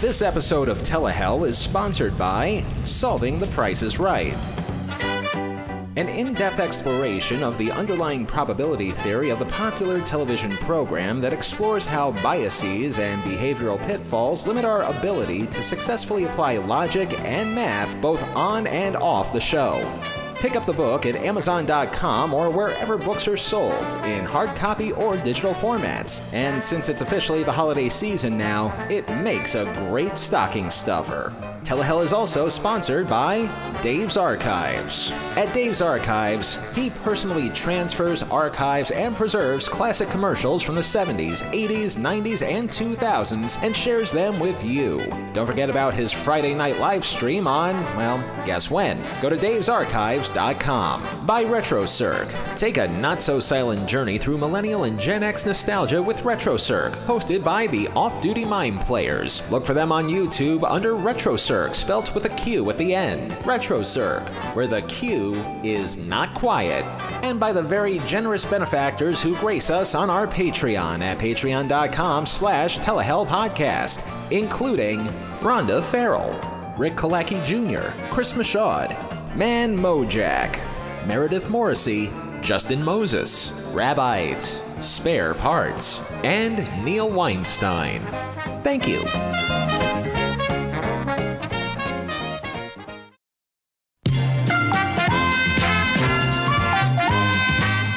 This episode of Telehell is sponsored by Solving the Price is Right. An in depth exploration of the underlying probability theory of the popular television program that explores how biases and behavioral pitfalls limit our ability to successfully apply logic and math both on and off the show. Pick up the book at Amazon.com or wherever books are sold, in hard copy or digital formats. And since it's officially the holiday season now, it makes a great stocking stuffer. Telehell is also sponsored by Dave's Archives. At Dave's Archives, he personally transfers, archives, and preserves classic commercials from the 70s, 80s, 90s, and 2000s and shares them with you. Don't forget about his Friday night live stream on, well, guess when? Go to By RetroCirq. Take a not so silent journey through millennial and Gen X nostalgia with RetroCirq, hosted by the Off Duty Mime Players. Look for them on YouTube under RetroCirq spelt with a Q at the end. RetroCirq, where the Q is not quiet. And by the very generous benefactors who grace us on our Patreon at patreon.com slash telehellpodcast, including Rhonda Farrell, Rick Kalaki Jr., Chris Mashaud, Man Mojack, Meredith Morrissey, Justin Moses, Rabbite, Spare Parts, and Neil Weinstein. Thank you.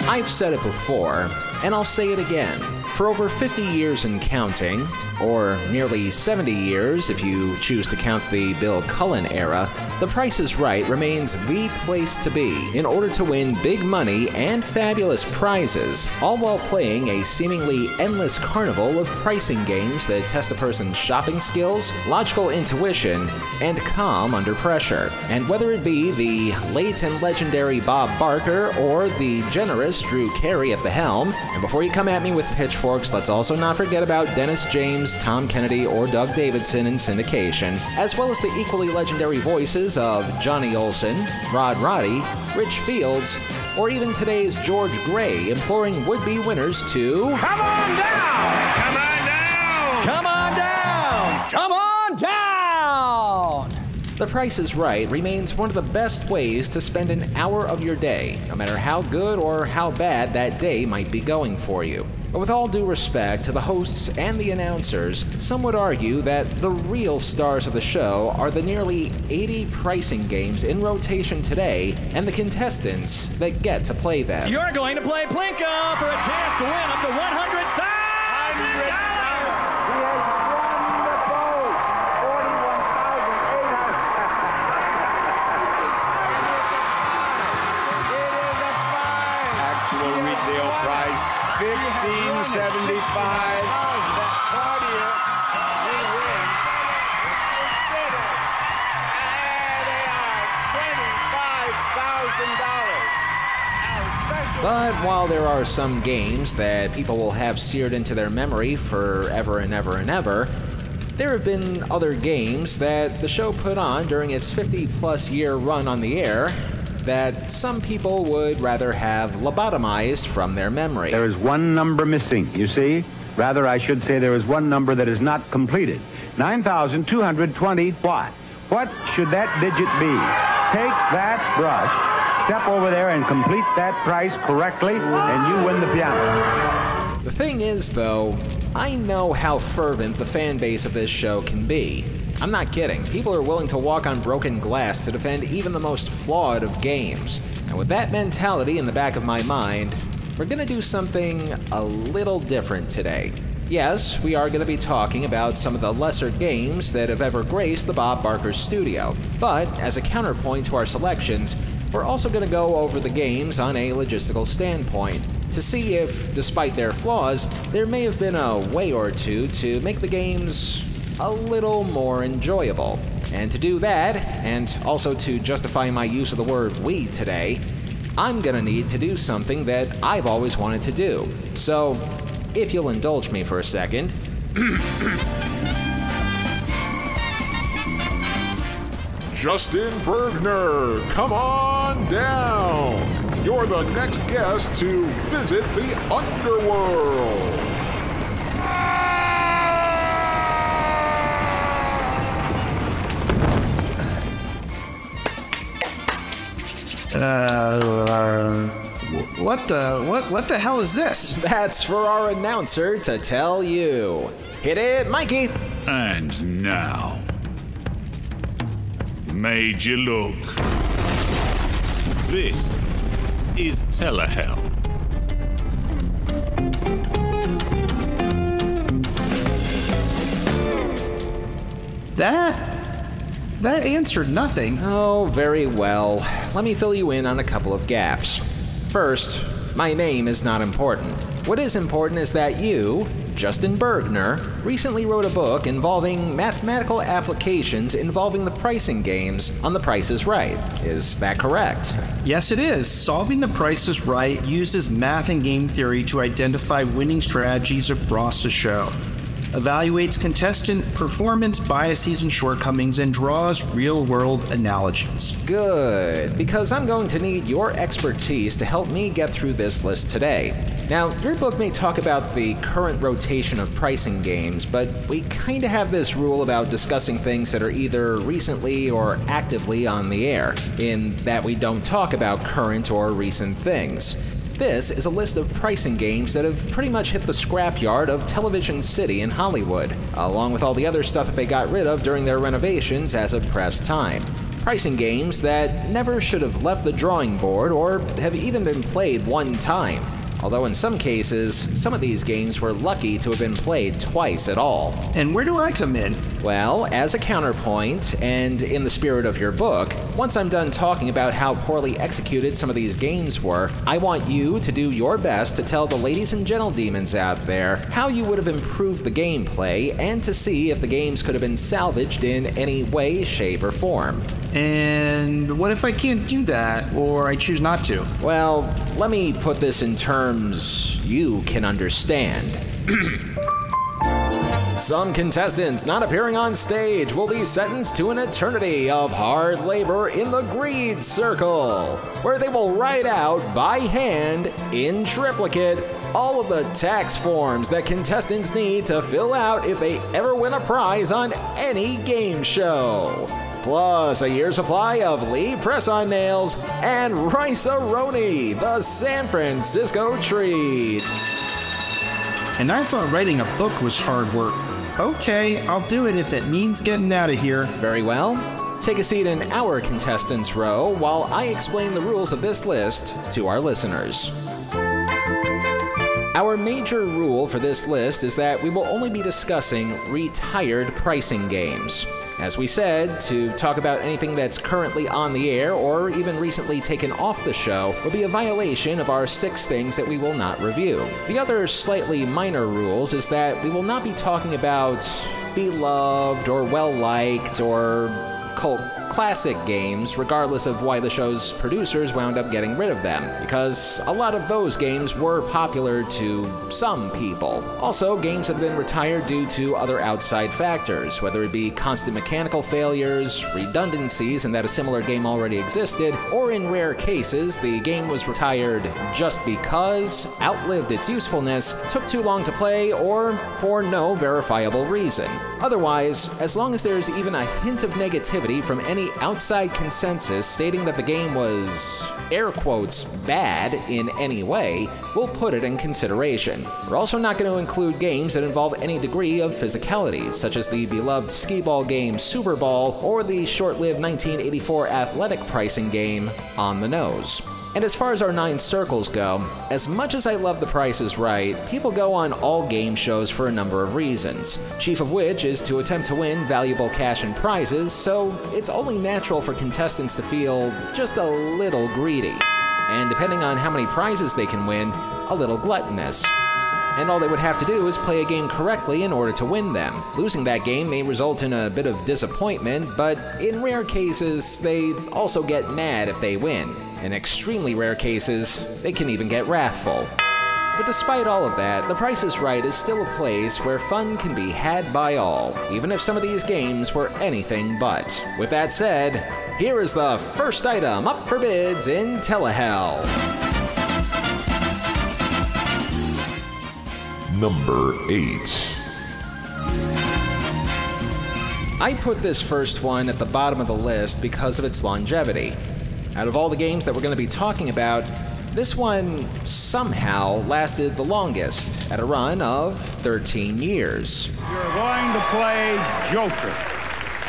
I've said it before, and I'll say it again. For over 50 years and counting, or nearly 70 years if you choose to count the Bill Cullen era, The Price is Right remains the place to be in order to win big money and fabulous prizes, all while playing a seemingly endless carnival of pricing games that test a person's shopping skills, logical intuition, and calm under pressure. And whether it be the late and legendary Bob Barker or the generous Drew Carey at the helm, and before you come at me with pitchforks, let's also not forget about Dennis James, Tom Kennedy, or Doug Davidson in syndication, as well as the equally legendary voices of Johnny Olson, Rod Roddy, Rich Fields, or even today's George Gray imploring would be winners to. Come on down! Come on down! Come on down! Come on down! The Price is Right remains one of the best ways to spend an hour of your day, no matter how good or how bad that day might be going for you. But with all due respect to the hosts and the announcers, some would argue that the real stars of the show are the nearly 80 pricing games in rotation today and the contestants that get to play them. You're going to play Plinko for a chance to win up to $100,000! Actual retail price, fifteen But while there are some games that people will have seared into their memory forever and ever and ever, there have been other games that the show put on during its 50 plus year run on the air that some people would rather have lobotomized from their memory. There is one number missing, you see? Rather, I should say there is one number that is not completed. 9,220 what? What should that digit be? Take that brush, step over there and complete that price correctly, and you win the piano. The thing is, though, I know how fervent the fan base of this show can be. I'm not kidding. People are willing to walk on broken glass to defend even the most flawed of games. And with that mentality in the back of my mind, we're gonna do something a little different today. Yes, we are going to be talking about some of the lesser games that have ever graced the Bob Barker studio. But as a counterpoint to our selections, we're also going to go over the games on a logistical standpoint to see if, despite their flaws, there may have been a way or two to make the games a little more enjoyable. And to do that, and also to justify my use of the word we today, I'm gonna need to do something that I've always wanted to do. So, if you'll indulge me for a second. Justin Bergner, come on down. You're the next guest to visit the underworld. Uh, what the what what the hell is this? That's for our announcer to tell you. Hit it, Mikey. And now, made you look. This is Telehell. That that answered nothing. Oh, very well. Let me fill you in on a couple of gaps. First, my name is not important. What is important is that you, Justin Bergner, recently wrote a book involving mathematical applications involving the pricing games on The Price is Right. Is that correct? Yes, it is. Solving the Price is Right uses math and game theory to identify winning strategies across the show evaluates contestant performance, biases, and shortcomings, and draws real world analogies. Good, because I'm going to need your expertise to help me get through this list today. Now, your book may talk about the current rotation of pricing games, but we kinda have this rule about discussing things that are either recently or actively on the air, in that we don't talk about current or recent things. This is a list of pricing games that have pretty much hit the scrapyard of Television City in Hollywood, along with all the other stuff that they got rid of during their renovations as of press time. Pricing games that never should have left the drawing board or have even been played one time although in some cases, some of these games were lucky to have been played twice at all. And where do I come in? Well, as a counterpoint, and in the spirit of your book, once I'm done talking about how poorly executed some of these games were, I want you to do your best to tell the ladies and gentle demons out there how you would have improved the gameplay and to see if the games could have been salvaged in any way, shape, or form. And what if I can't do that, or I choose not to? Well, let me put this in terms you can understand. Some contestants not appearing on stage will be sentenced to an eternity of hard labor in the greed circle, where they will write out by hand, in triplicate, all of the tax forms that contestants need to fill out if they ever win a prize on any game show plus a year's supply of Lee press on nails and Rice-A-Roni, the San Francisco treat. And I thought writing a book was hard work. Okay, I'll do it if it means getting out of here. Very well. Take a seat in our contestants' row while I explain the rules of this list to our listeners. Our major rule for this list is that we will only be discussing retired pricing games. As we said, to talk about anything that's currently on the air or even recently taken off the show would be a violation of our six things that we will not review. The other slightly minor rules is that we will not be talking about beloved or well liked or cult classic games, regardless of why the show's producers wound up getting rid of them, because a lot of those games were popular to some people. Also, games have been retired due to other outside factors, whether it be constant mechanical failures, redundancies and that a similar game already existed, or in rare cases, the game was retired just because, outlived its usefulness, took too long to play, or for no verifiable reason. Otherwise, as long as there's even a hint of negativity from any any outside consensus stating that the game was, air quotes, bad in any way, we'll put it in consideration. We're also not going to include games that involve any degree of physicality, such as the beloved skee ball game Super Ball or the short lived 1984 athletic pricing game On the Nose. And as far as our nine circles go, as much as I love The Price is Right, people go on all game shows for a number of reasons, chief of which is to attempt to win valuable cash and prizes, so it's only natural for contestants to feel just a little greedy. And depending on how many prizes they can win, a little gluttonous and all they would have to do is play a game correctly in order to win them. Losing that game may result in a bit of disappointment, but in rare cases, they also get mad if they win. In extremely rare cases, they can even get wrathful. But despite all of that, The Price is Right is still a place where fun can be had by all, even if some of these games were anything but. With that said, here is the first item up for bids in Telehell. number 8. I put this first one at the bottom of the list because of its longevity. Out of all the games that we're going to be talking about, this one somehow lasted the longest at a run of 13 years. You're going to play Joker.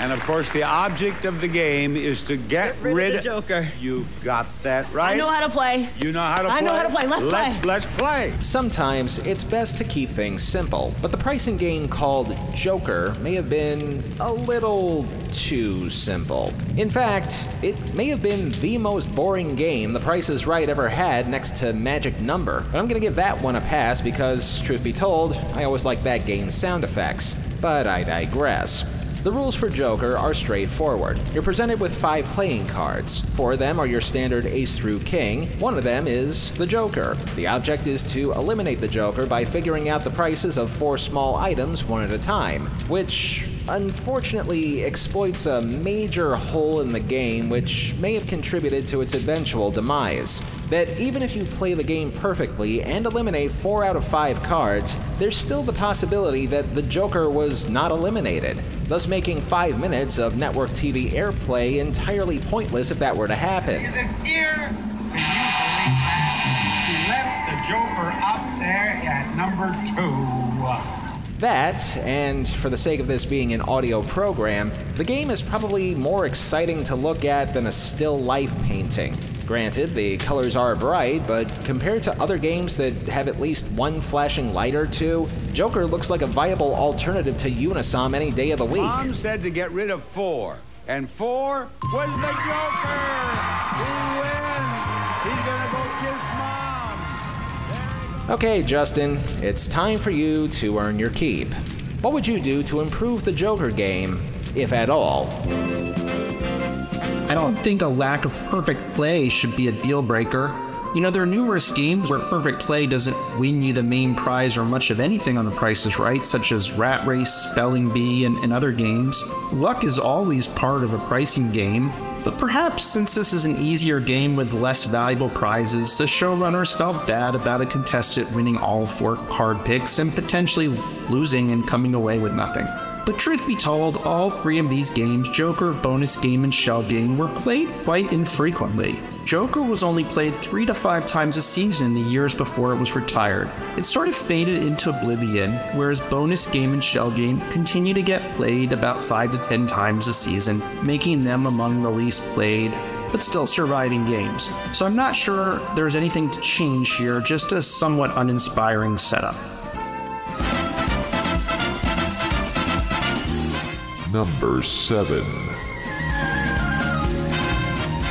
And of course, the object of the game is to get, Get rid of the Joker. You got that right. I know how to play. You know how to play. I know how to play. Let's let's, play. Let's play. Sometimes it's best to keep things simple, but the pricing game called Joker may have been a little too simple. In fact, it may have been the most boring game The Price is Right ever had next to Magic Number. But I'm gonna give that one a pass because, truth be told, I always like that game's sound effects. But I digress. The rules for Joker are straightforward. You're presented with five playing cards. Four of them are your standard ace through king. One of them is the Joker. The object is to eliminate the Joker by figuring out the prices of four small items one at a time, which unfortunately exploits a major hole in the game which may have contributed to its eventual demise. That even if you play the game perfectly and eliminate four out of five cards, there's still the possibility that the Joker was not eliminated, thus making five minutes of network TV airplay entirely pointless if that were to happen. Is it here? Do you believe that? He left the Joker up there at number two. That, and for the sake of this being an audio program, the game is probably more exciting to look at than a still life painting. Granted, the colors are bright, but compared to other games that have at least one flashing light or two, Joker looks like a viable alternative to Unisom any day of the week. Mom said to get rid of four, and four was the Joker. He wins. He's gonna go kiss mom. Okay, Justin, it's time for you to earn your keep. What would you do to improve the Joker game, if at all? I don't think a lack of perfect play should be a deal breaker. You know, there are numerous games where perfect play doesn't win you the main prize or much of anything on the Price is Right, such as Rat Race, Spelling Bee, and, and other games. Luck is always part of a pricing game, but perhaps since this is an easier game with less valuable prizes, the showrunners felt bad about a contestant winning all four card picks and potentially losing and coming away with nothing. But truth be told, all three of these games, Joker, Bonus Game, and Shell Game, were played quite infrequently. Joker was only played three to five times a season in the years before it was retired. It sort of faded into oblivion, whereas Bonus Game and Shell Game continue to get played about five to ten times a season, making them among the least played but still surviving games. So I'm not sure there's anything to change here, just a somewhat uninspiring setup. Number 7.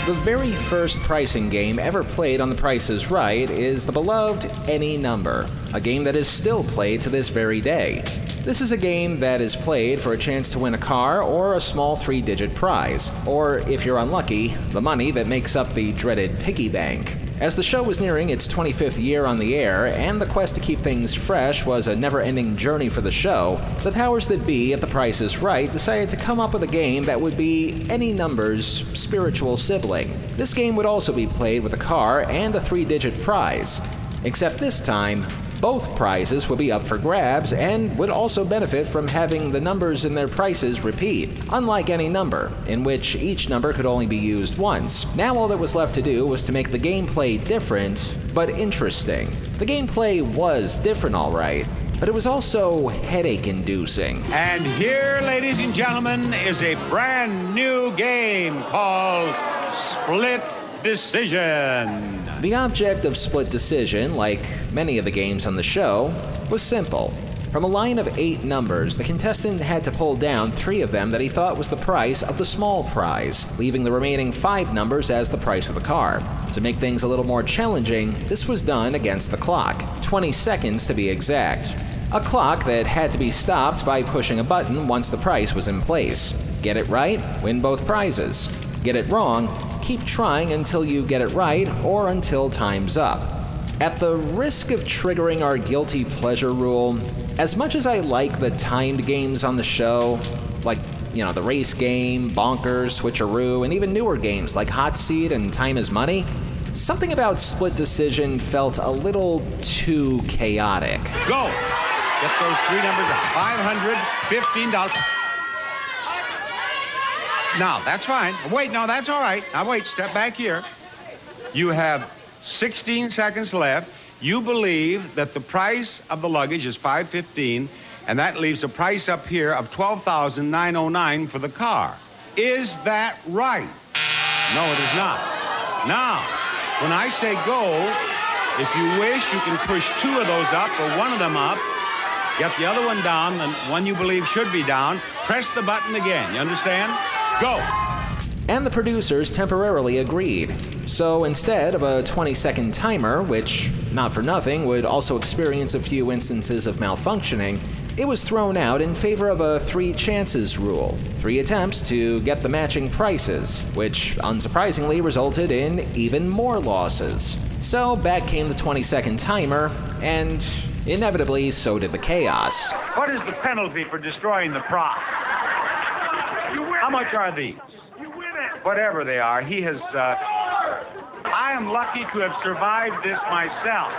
The very first pricing game ever played on The Price is Right is the beloved Any Number, a game that is still played to this very day. This is a game that is played for a chance to win a car or a small three digit prize, or if you're unlucky, the money that makes up the dreaded piggy bank. As the show was nearing its 25th year on the air, and the quest to keep things fresh was a never ending journey for the show, the powers that be at The Price is Right decided to come up with a game that would be any number's spiritual sibling. This game would also be played with a car and a three digit prize. Except this time, both prizes would be up for grabs and would also benefit from having the numbers in their prices repeat, unlike any number, in which each number could only be used once. Now all that was left to do was to make the gameplay different, but interesting. The gameplay was different, alright, but it was also headache inducing. And here, ladies and gentlemen, is a brand new game called Split Decision. The object of Split Decision, like many of the games on the show, was simple. From a line of eight numbers, the contestant had to pull down three of them that he thought was the price of the small prize, leaving the remaining five numbers as the price of the car. To make things a little more challenging, this was done against the clock, 20 seconds to be exact. A clock that had to be stopped by pushing a button once the price was in place. Get it right, win both prizes. Get it wrong, keep trying until you get it right or until time's up. At the risk of triggering our guilty pleasure rule, as much as I like the timed games on the show, like, you know, the race game, Bonkers, Switcheroo, and even newer games like Hot Seat and Time is Money, something about Split Decision felt a little too chaotic. Go. Get those three numbers. $515. Now, that's fine. Wait, no, that's all right. Now, wait, step back here. You have 16 seconds left. You believe that the price of the luggage is 515 and that leaves a price up here of 12,909 for the car. Is that right? No, it is not. Now, when I say go, if you wish, you can push two of those up or one of them up. Get the other one down, the one you believe should be down. Press the button again. You understand? Go. And the producers temporarily agreed. So instead of a 20 second timer, which, not for nothing, would also experience a few instances of malfunctioning, it was thrown out in favor of a three chances rule. Three attempts to get the matching prices, which unsurprisingly resulted in even more losses. So back came the 20 second timer, and inevitably so did the chaos. What is the penalty for destroying the prop? How much are these? Whatever they are, he has. Uh, I am lucky to have survived this myself.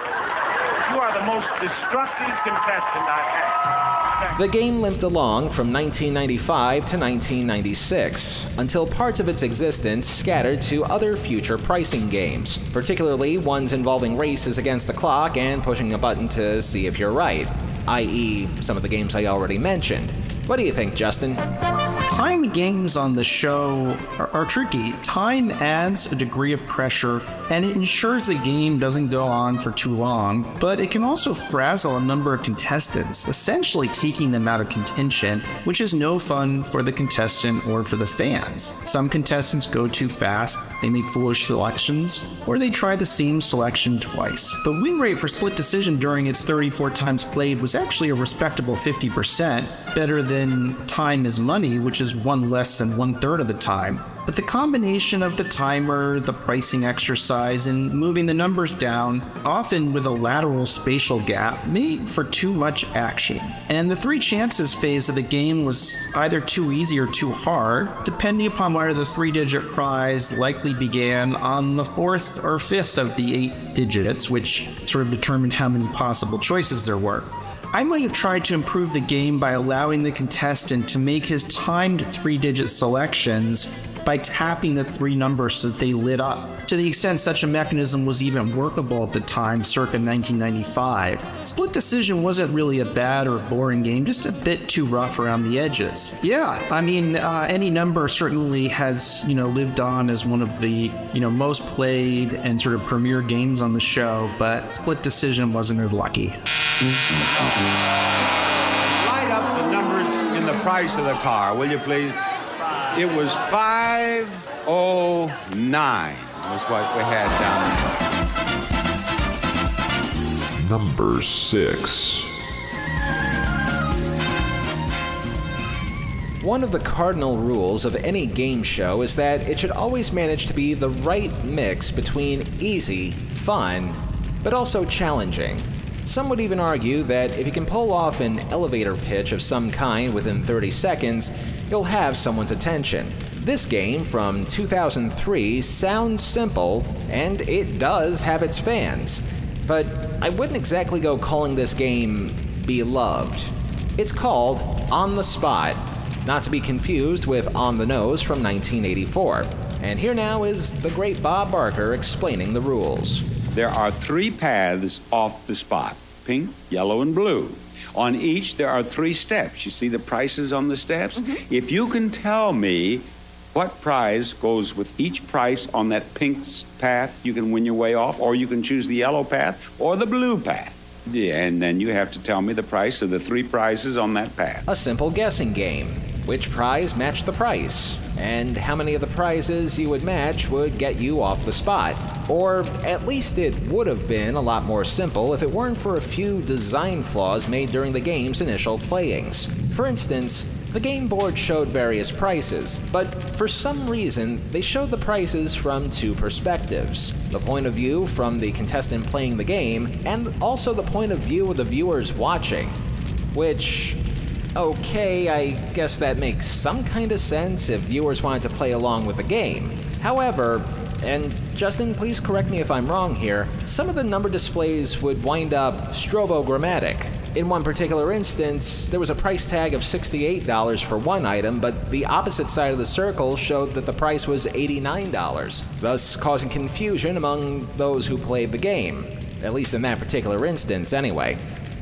You are the most destructive contestant I've had. The game limped along from 1995 to 1996, until parts of its existence scattered to other future pricing games, particularly ones involving races against the clock and pushing a button to see if you're right, i.e., some of the games I already mentioned. What do you think, Justin? Time games on the show are, are, tricky. Time adds a degree of pressure and it ensures the game doesn't go on for too long, but it can also frazzle a number of contestants, essentially taking them out of contention, which is no fun for the contestant or for the fans. Some contestants go too fast, they make foolish selections, or they try the same selection twice. The win rate for Split Decision during its 34 times played was actually a respectable 50%, better than Time is Money, which is one less than one third of the time. But the combination of the timer, the pricing exercise, and moving the numbers down, often with a lateral spatial gap, made for too much action. And the three chances phase of the game was either too easy or too hard, depending upon whether the three digit prize likely began on the fourth or fifth of the eight digits, which sort of determined how many possible choices there were. I might have tried to improve the game by allowing the contestant to make his timed three digit selections by tapping the three numbers so that they lit up. To the extent such a mechanism was even workable at the time, circa 1995, Split Decision wasn't really a bad or boring game, just a bit too rough around the edges. Yeah, I mean, uh, any number certainly has, you know, lived on as one of the, you know, most played and sort of premier games on the show, but Split Decision wasn't as lucky. Light up the numbers in the price of the car, will you please? It was 509 was what we had down there. Number six. One of the cardinal rules of any game show is that it should always manage to be the right mix between easy, fun, but also challenging. Some would even argue that if you can pull off an elevator pitch of some kind within 30 seconds, you'll have someone's attention. This game from 2003 sounds simple, and it does have its fans, but I wouldn't exactly go calling this game beloved. It's called On the Spot, not to be confused with On the Nose from 1984. And here now is the great Bob Barker explaining the rules. There are three paths off the spot pink, yellow, and blue. On each, there are three steps. You see the prices on the steps? Mm-hmm. If you can tell me what prize goes with each price on that pink path, you can win your way off, or you can choose the yellow path or the blue path. Yeah, and then you have to tell me the price of the three prizes on that path. A simple guessing game. Which prize matched the price? And how many of the prizes you would match would get you off the spot? Or at least it would have been a lot more simple if it weren't for a few design flaws made during the game's initial playings. For instance, the game board showed various prices, but for some reason, they showed the prices from two perspectives the point of view from the contestant playing the game, and also the point of view of the viewers watching. Which, okay, I guess that makes some kind of sense if viewers wanted to play along with the game. However, and Justin, please correct me if I'm wrong here, some of the number displays would wind up strobogrammatic, In one particular instance, there was a price tag of $68 for one item, but the opposite side of the circle showed that the price was $89, thus causing confusion among those who played the game, at least in that particular instance, anyway.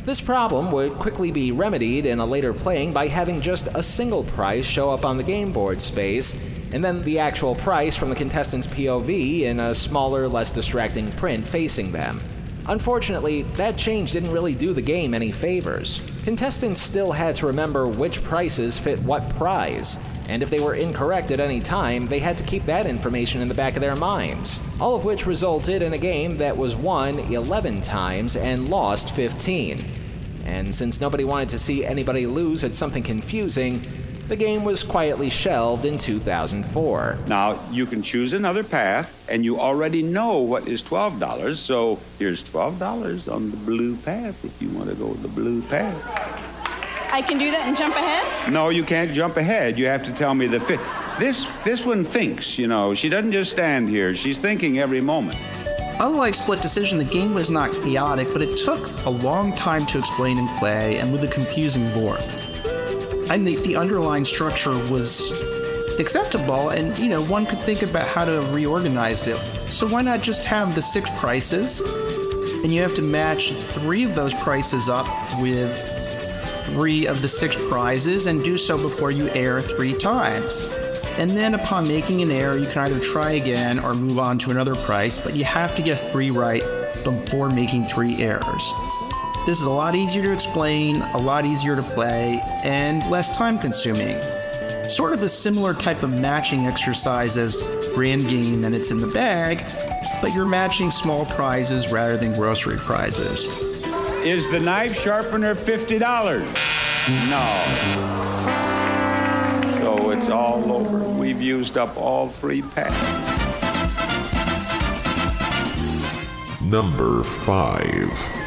This problem would quickly be remedied in a later playing by having just a single price show up on the game board space, and then the actual price from the contestant's POV in a smaller, less distracting print facing them. Unfortunately, that change didn't really do the game any favors. Contestants still had to remember which prices fit what prize, and if they were incorrect at any time, they had to keep that information in the back of their minds. All of which resulted in a game that was won 11 times and lost 15. And since nobody wanted to see anybody lose at something confusing, the game was quietly shelved in 2004. Now, you can choose another path, and you already know what is $12, so here's $12 on the blue path if you want to go the blue path. I can do that and jump ahead? No, you can't jump ahead. You have to tell me the fit. This, this one thinks, you know. She doesn't just stand here, she's thinking every moment. Unlike Split Decision, the game was not chaotic, but it took a long time to explain and play, and with a confusing board. I think the underlying structure was acceptable, and you know, one could think about how to reorganize it. So why not just have the six prices, and you have to match three of those prices up with three of the six prizes, and do so before you err three times. And then upon making an error, you can either try again or move on to another price, but you have to get three right before making three errors. This is a lot easier to explain, a lot easier to play, and less time consuming. Sort of a similar type of matching exercise as Grand Game and It's in the Bag, but you're matching small prizes rather than grocery prizes. Is the knife sharpener $50? No. So it's all over. We've used up all three packs. Number 5.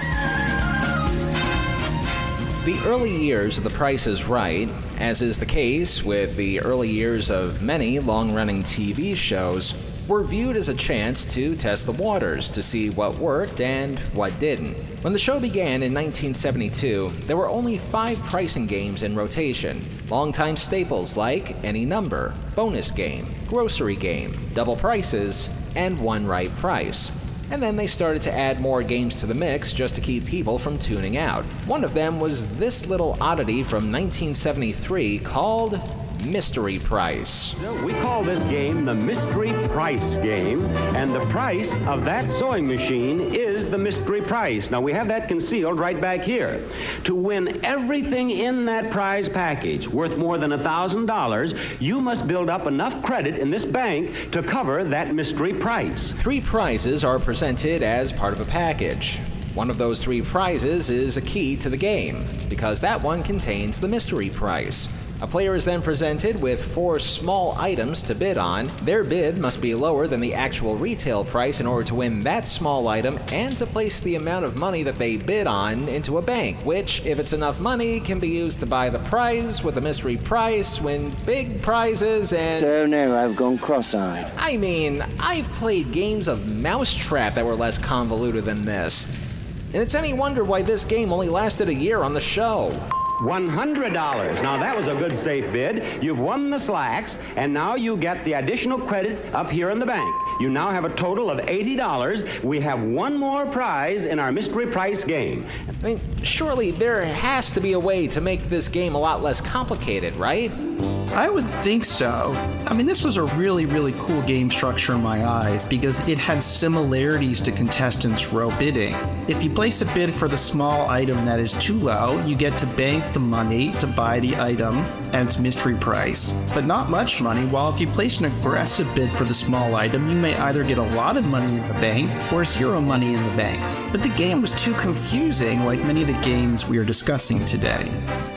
The early years of The Price is Right, as is the case with the early years of many long running TV shows, were viewed as a chance to test the waters to see what worked and what didn't. When the show began in 1972, there were only five pricing games in rotation. Longtime staples like Any Number, Bonus Game, Grocery Game, Double Prices, and One Right Price and then they started to add more games to the mix just to keep people from tuning out. One of them was this little oddity from 1973 called Mystery Price. We call this game the Mystery Price game, and the price of that sewing machine is the mystery price. Now, we have that concealed right back here. To win everything in that prize package worth more than $1,000, you must build up enough credit in this bank to cover that mystery price. Three prizes are presented as part of a package. One of those three prizes is a key to the game, because that one contains the mystery price. A player is then presented with four small items to bid on. Their bid must be lower than the actual retail price in order to win that small item and to place the amount of money that they bid on into a bank, which, if it's enough money, can be used to buy the prize with the mystery price, win big prizes, and. Oh no, I've gone cross eyed. I mean, I've played games of Mousetrap that were less convoluted than this. And it's any wonder why this game only lasted a year on the show. $100. Now, that was a good safe bid. You've won the slacks, and now you get the additional credit up here in the bank. You now have a total of $80. We have one more prize in our mystery price game. I mean, surely there has to be a way to make this game a lot less complicated, right? I would think so. I mean, this was a really, really cool game structure in my eyes because it had similarities to contestants' row bidding. If you place a bid for the small item that is too low, you get to bank the money to buy the item at its mystery price, but not much money. While if you place an aggressive bid for the small item, you may either get a lot of money in the bank or zero money in the bank. But the game was too confusing, like many of the games we are discussing today.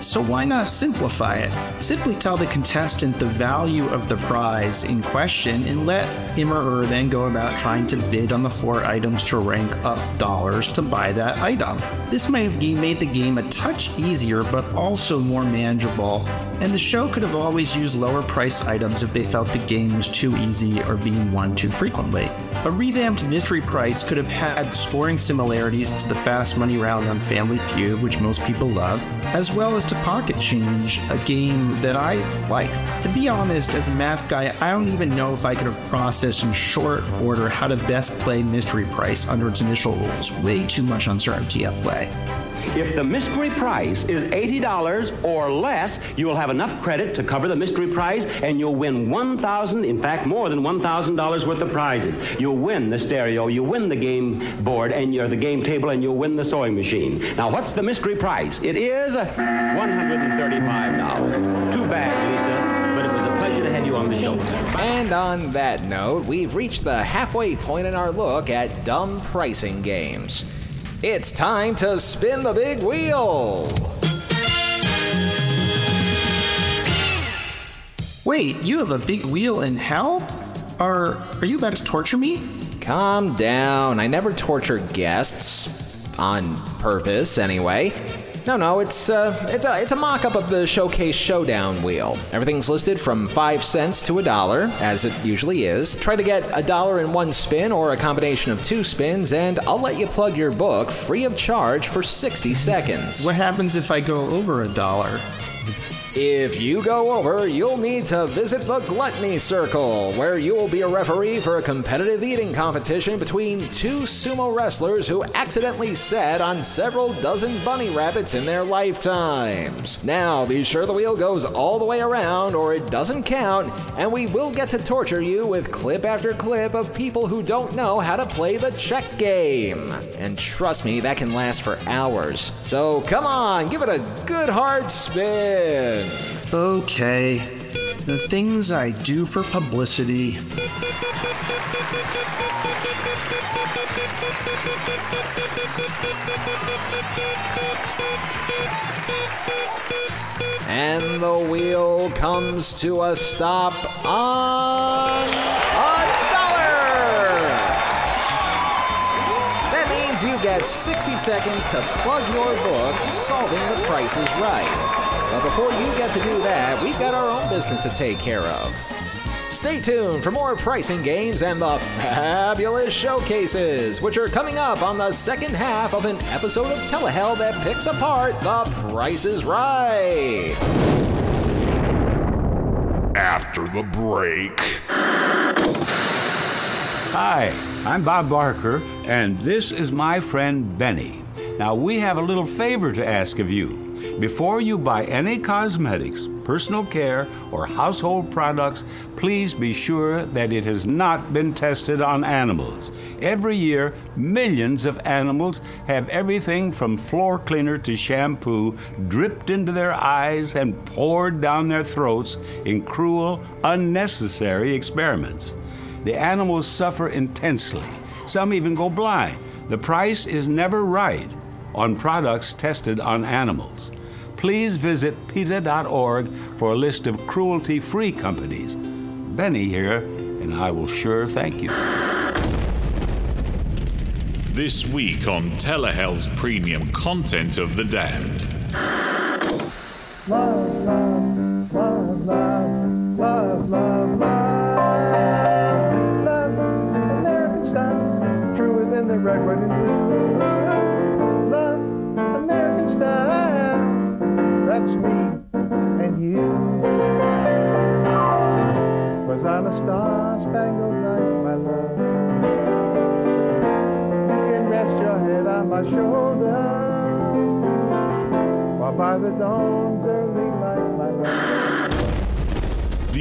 So why not simplify it? Simply tell the contestant the value of the prize in question and let him or her then go about trying to bid on the four items to rank up dollars to buy that item. This might have made the game a touch easier, but also more manageable, and the show could have always used lower price items if they felt the game was too easy or being won too frequently. A revamped Mystery Price could have had scoring similarities to the Fast Money round on Family Feud, which most people love, as well as to Pocket Change, a game that I like. To be honest, as a math guy, I don't even know if I could have processed in short order how to best play Mystery Price under its initial rules. Way too much uncertainty at play. If the mystery price is $80 or less, you will have enough credit to cover the mystery prize and you'll win 1000 in fact more than $1,000 worth of prizes. You'll win the stereo, you win the game board and you're the game table and you'll win the sewing machine. Now what's the mystery price? It is $135. Too bad, Lisa, but it was a pleasure to have you on the show. And on that note, we've reached the halfway point in our look at dumb pricing games. It's time to spin the big wheel. Wait, you have a big wheel in hell? Are are you about to torture me? Calm down. I never torture guests on purpose anyway. No, no, it's uh, it's a it's a mock-up of the Showcase Showdown wheel. Everything's listed from five cents to a dollar, as it usually is. Try to get a dollar in one spin or a combination of two spins, and I'll let you plug your book free of charge for 60 seconds. What happens if I go over a dollar? If you go over, you'll need to visit the Gluttony Circle, where you'll be a referee for a competitive eating competition between two sumo wrestlers who accidentally sat on several dozen bunny rabbits in their lifetimes. Now, be sure the wheel goes all the way around or it doesn't count, and we will get to torture you with clip after clip of people who don't know how to play the check game. And trust me, that can last for hours. So come on, give it a good hard spin. Okay. The things I do for publicity. And the wheel comes to a stop on a dollar. That means you get 60 seconds to plug your book, Solving the Price is Right. But before you get to do that, we've got our own business to take care of. Stay tuned for more pricing games and the fabulous showcases, which are coming up on the second half of an episode of Telehell that picks apart The Price is Right. After the break. Hi, I'm Bob Barker, and this is my friend Benny. Now, we have a little favor to ask of you. Before you buy any cosmetics, personal care, or household products, please be sure that it has not been tested on animals. Every year, millions of animals have everything from floor cleaner to shampoo dripped into their eyes and poured down their throats in cruel, unnecessary experiments. The animals suffer intensely. Some even go blind. The price is never right on products tested on animals. Please visit PETA.org for a list of cruelty free companies. Benny here, and I will sure thank you. This week on Telehell's premium content of The Damned. A star-spangled night, my love. You can rest your head on my shoulder. While by the dawn's early light, my love.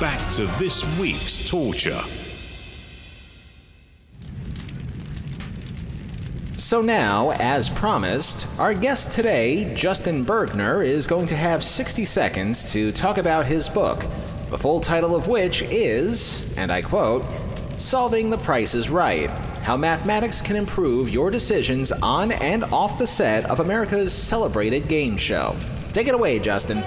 back to this week's torture. So now, as promised, our guest today, Justin Bergner, is going to have 60 seconds to talk about his book, the full title of which is, and I quote, Solving the Price is Right how mathematics can improve your decisions on and off the set of America's celebrated game show. Take it away, Justin.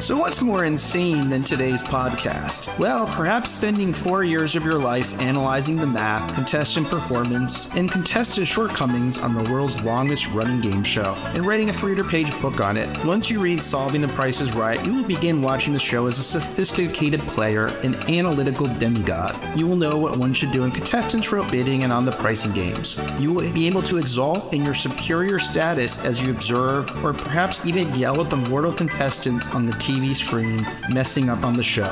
So, what's more insane than today's podcast? Well, perhaps spending four years of your life analyzing the math, contestant performance, and contestant shortcomings on the world's longest running game show, and writing a 300 page book on it. Once you read Solving the Price is Right, you will begin watching the show as a sophisticated player, an analytical demigod. You will know what one should do in contestants row bidding and on the pricing games. You will be able to exalt in your superior status as you observe, or perhaps even yell at the mortal contestants on the TV screen messing up on the show.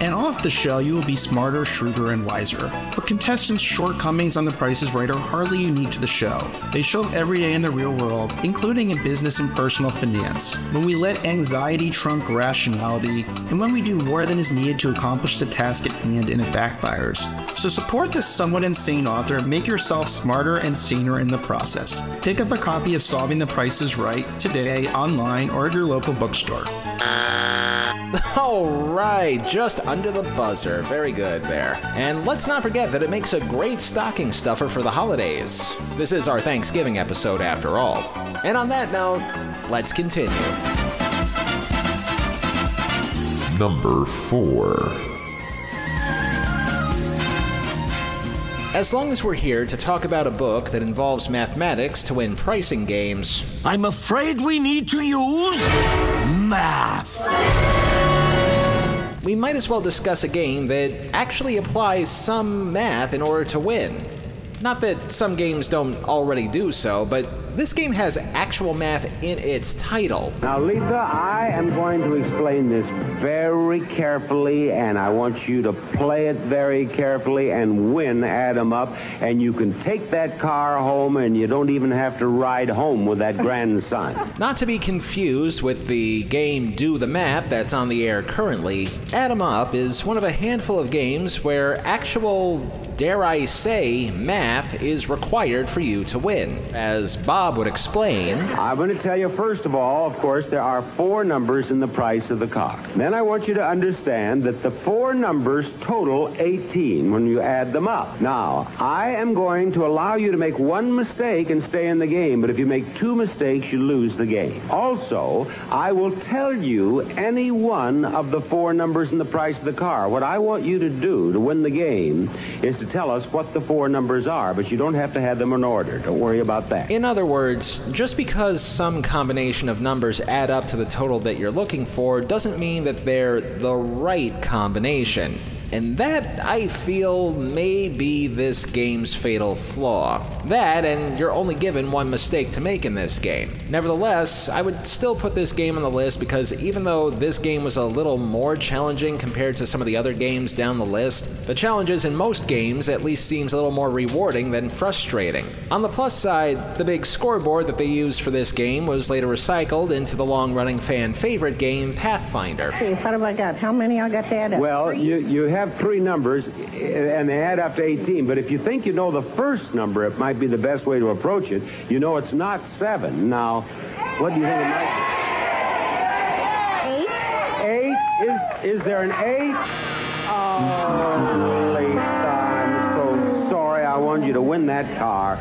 And off the show, you will be smarter, shrewder, and wiser. For contestants' shortcomings on The Price is Right are hardly unique to the show. They show up every day in the real world, including in business and personal finance. When we let anxiety trump rationality, and when we do more than is needed to accomplish the task at hand and it backfires. So support this somewhat insane author, make yourself smarter and saner in the process. Pick up a copy of Solving the Price is Right today online or at your local bookstore. All right, just under the buzzer. Very good there. And let's not forget that it makes a great stocking stuffer for the holidays. This is our Thanksgiving episode, after all. And on that note, let's continue. Number 4. As long as we're here to talk about a book that involves mathematics to win pricing games, I'm afraid we need to use math. we might as well discuss a game that actually applies some math in order to win. Not that some games don't already do so, but this game has actual math in its title. Now, Lisa, I am going to explain this very carefully, and I want you to play it very carefully and win Add 'em Up. And you can take that car home, and you don't even have to ride home with that grandson. Not to be confused with the game Do the Math that's on the air currently, Add 'em Up is one of a handful of games where actual, dare I say, math is required for you to win. As Bob would explain, I'm going to tell you, first of all, of course, there are four numbers in the price of the car. Then I want you to understand that the four numbers total 18 when you add them up. Now, I am going to allow you to make one mistake and stay in the game, but if you make two mistakes, you lose the game. Also, I will tell you any one of the four numbers in the price of the car. What I want you to do to win the game is to tell us what the four numbers are, but you don't have to have them in order. Don't worry about that. in other words, just because some combination of numbers add up to the total that you're looking for doesn't mean that they're the right combination. And that, I feel, may be this game's fatal flaw. That, and you're only given one mistake to make in this game. Nevertheless, I would still put this game on the list because even though this game was a little more challenging compared to some of the other games down the list, the challenges in most games at least seems a little more rewarding than frustrating. On the plus side, the big scoreboard that they used for this game was later recycled into the long-running fan favorite game Pathfinder. Okay, what have I got? How many I got to add up? Well, you, you have three numbers, and they add up to 18. But if you think you know the first number, it might be the best way to approach it. You know it's not seven. Now, what do you think it might be? Eight. Eight? Is, is there an eight? Oh, Lisa, I'm so sorry. I wanted you to win that car.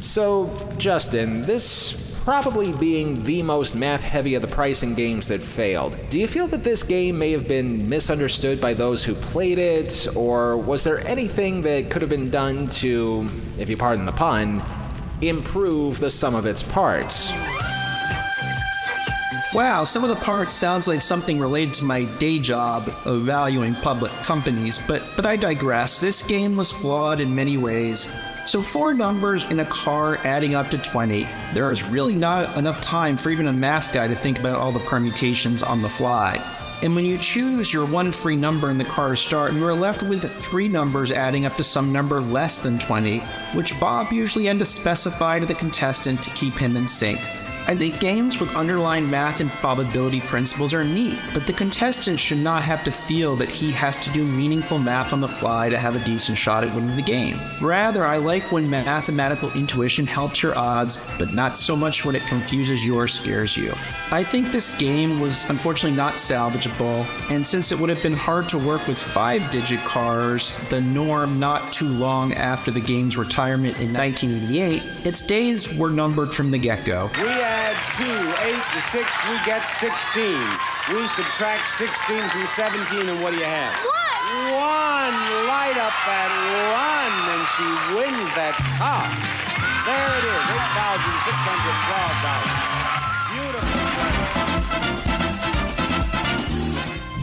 So, Justin, this probably being the most math heavy of the pricing games that failed, do you feel that this game may have been misunderstood by those who played it, or was there anything that could have been done to, if you pardon the pun, improve the sum of its parts? Wow, some of the parts sounds like something related to my day job of valuing public companies, but but I digress. This game was flawed in many ways. So four numbers in a car adding up to 20. There is really not enough time for even a math guy to think about all the permutations on the fly. And when you choose your one free number in the car start, you are left with three numbers adding up to some number less than 20, which Bob usually had to specify to the contestant to keep him in sync. I think games with underlying math and probability principles are neat, but the contestant should not have to feel that he has to do meaningful math on the fly to have a decent shot at winning the game. Rather, I like when mathematical intuition helps your odds, but not so much when it confuses you or scares you. I think this game was unfortunately not salvageable, and since it would have been hard to work with five digit cars, the norm not too long after the game's retirement in 1988, its days were numbered from the get go. We add 2, 8 to 6, we get 16. We subtract 16 from 17, and what do you have? One! One! Light up that one, and she wins that car. There it is, $8,612. Beautiful.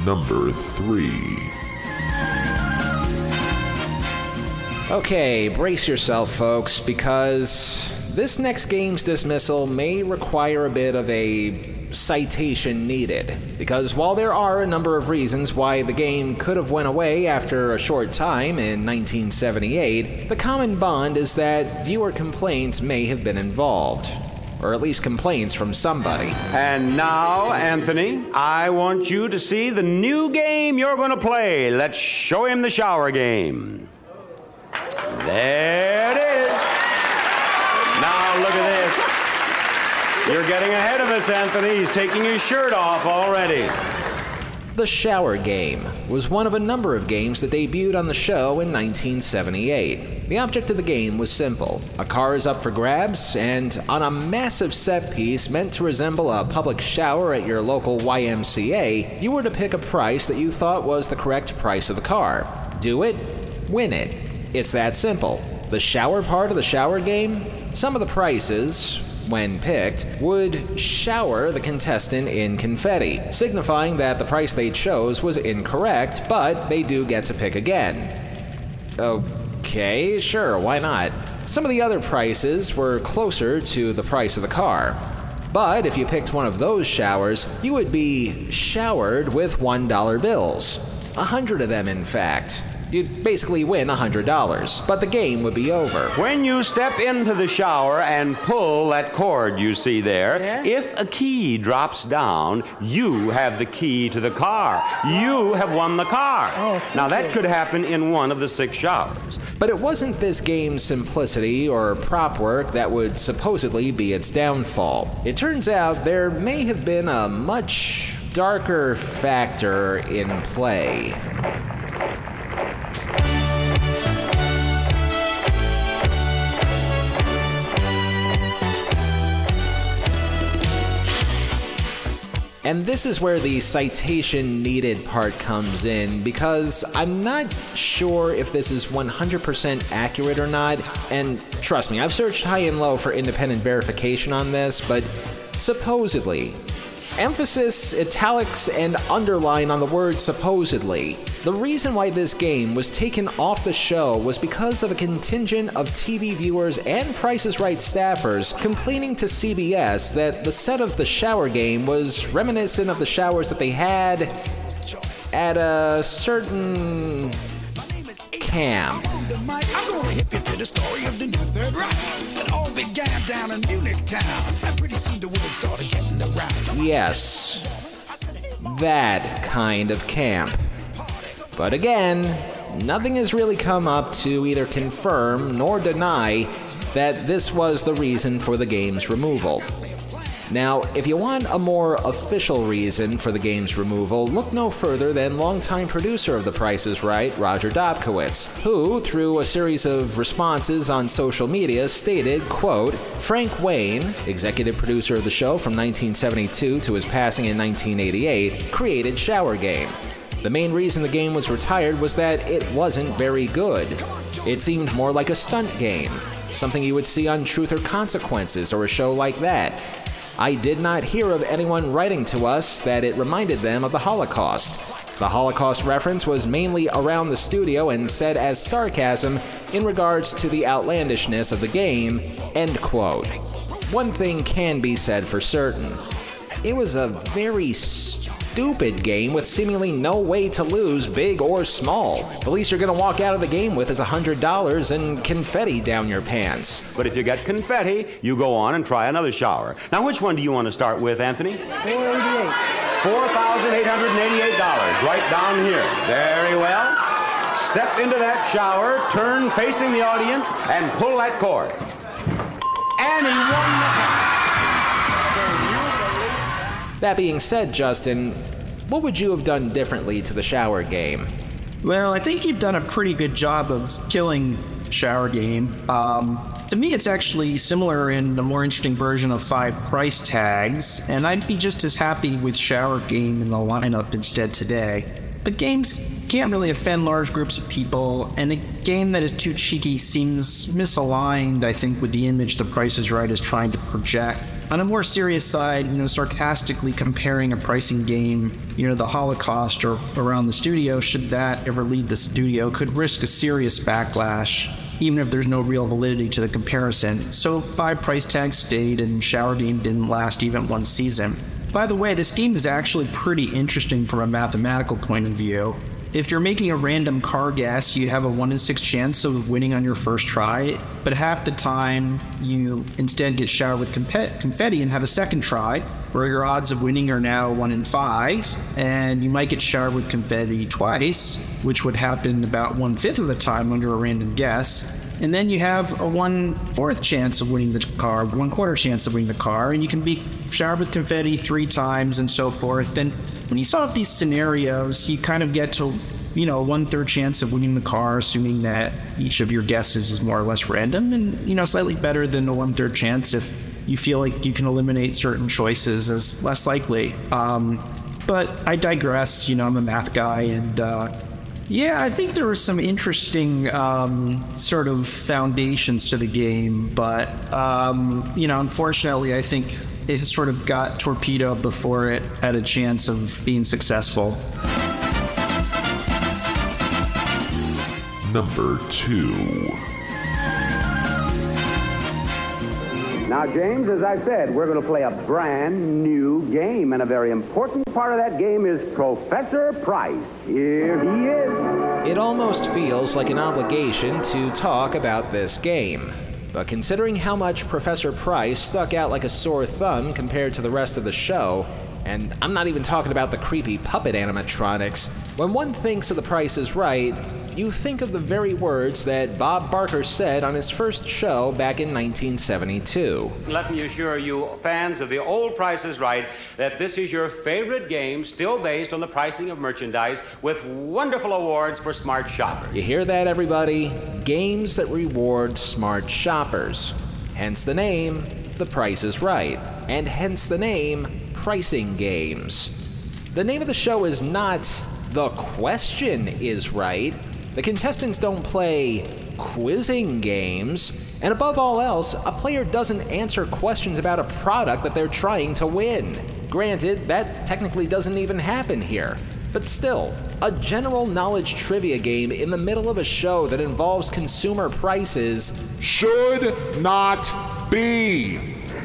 Number three. Okay, brace yourself, folks, because this next game's dismissal may require a bit of a citation needed because while there are a number of reasons why the game could have went away after a short time in 1978 the common bond is that viewer complaints may have been involved or at least complaints from somebody. And now, Anthony, I want you to see the new game you're going to play. Let's show him the shower game. There it is. Now look at this. You're getting ahead of us, Anthony. He's taking his shirt off already. The Shower Game was one of a number of games that debuted on the show in 1978. The object of the game was simple. A car is up for grabs, and on a massive set piece meant to resemble a public shower at your local YMCA, you were to pick a price that you thought was the correct price of the car. Do it, win it. It's that simple. The shower part of the shower game, some of the prices, when picked, would shower the contestant in confetti, signifying that the price they chose was incorrect, but they do get to pick again. Okay, sure, why not? Some of the other prices were closer to the price of the car. But if you picked one of those showers, you would be showered with $1 bills. A hundred of them, in fact. You'd basically win $100, but the game would be over. When you step into the shower and pull that cord you see there, yeah? if a key drops down, you have the key to the car. You have won the car. Oh, now, that you. could happen in one of the six showers. But it wasn't this game's simplicity or prop work that would supposedly be its downfall. It turns out there may have been a much darker factor in play. And this is where the citation needed part comes in because I'm not sure if this is 100% accurate or not. And trust me, I've searched high and low for independent verification on this, but supposedly, Emphasis, italics, and underline on the word supposedly. The reason why this game was taken off the show was because of a contingent of TV viewers and Price is Right staffers complaining to CBS that the set of the shower game was reminiscent of the showers that they had at a certain camp. I'm gonna hip you to the story of the new third Reich. It all began down in Munich town. And pretty soon the started getting around. Yes. That kind of camp. But again, nothing has really come up to either confirm nor deny that this was the reason for the game's removal. Now, if you want a more official reason for the game's removal, look no further than longtime producer of The Price is Right, Roger Dobkowitz, who, through a series of responses on social media, stated, quote, Frank Wayne, executive producer of the show from 1972 to his passing in 1988, created Shower Game. The main reason the game was retired was that it wasn't very good. It seemed more like a stunt game, something you would see on Truth or Consequences or a show like that. I did not hear of anyone writing to us that it reminded them of the Holocaust. The Holocaust reference was mainly around the studio and said as sarcasm in regards to the outlandishness of the game. End quote. One thing can be said for certain. It was a very stupid game with seemingly no way to lose, big or small. The least you're going to walk out of the game with is $100 and confetti down your pants. But if you get confetti, you go on and try another shower. Now, which one do you want to start with, Anthony? 488. $4,888, right down here. Very well. Step into that shower, turn facing the audience, and pull that cord. And he won That being said, Justin, what would you have done differently to the shower game? Well, I think you've done a pretty good job of killing shower game. Um, to me, it's actually similar in the more interesting version of five price tags, and I'd be just as happy with shower game in the lineup instead today. But games can't really offend large groups of people, and a game that is too cheeky seems misaligned, I think, with the image The Price is Right is trying to project. On a more serious side, you know, sarcastically comparing a pricing game, you know, the Holocaust or around the studio, should that ever lead the studio, could risk a serious backlash, even if there's no real validity to the comparison. So five price tags stayed, and Shower Game didn't last even one season. By the way, this game is actually pretty interesting from a mathematical point of view. If you're making a random car guess, you have a 1 in 6 chance of winning on your first try, but half the time you instead get showered with confetti and have a second try, where your odds of winning are now 1 in 5, and you might get showered with confetti twice, which would happen about one fifth of the time under a random guess. And then you have a one fourth chance of winning the car, one quarter chance of winning the car, and you can be showered with confetti three times and so forth. And when you solve these scenarios, you kind of get to, you know, one third chance of winning the car, assuming that each of your guesses is more or less random, and you know, slightly better than a one third chance if you feel like you can eliminate certain choices as less likely. Um, but I digress. You know, I'm a math guy, and uh, yeah, I think there were some interesting um, sort of foundations to the game, but um, you know, unfortunately, I think it has sort of got torpedoed before it had a chance of being successful. Number two. Now, James, as I said, we're going to play a brand new game, and a very important part of that game is Professor Price. Here he is. It almost feels like an obligation to talk about this game. But considering how much Professor Price stuck out like a sore thumb compared to the rest of the show, and I'm not even talking about the creepy puppet animatronics, when one thinks of The Price is Right, you think of the very words that Bob Barker said on his first show back in 1972. Let me assure you, fans of the old Price is Right, that this is your favorite game, still based on the pricing of merchandise, with wonderful awards for smart shoppers. You hear that, everybody? Games that reward smart shoppers. Hence the name, The Price is Right, and hence the name, Pricing Games. The name of the show is not The Question is Right, the contestants don't play quizzing games, and above all else, a player doesn't answer questions about a product that they're trying to win. Granted, that technically doesn't even happen here. But still, a general knowledge trivia game in the middle of a show that involves consumer prices should not be.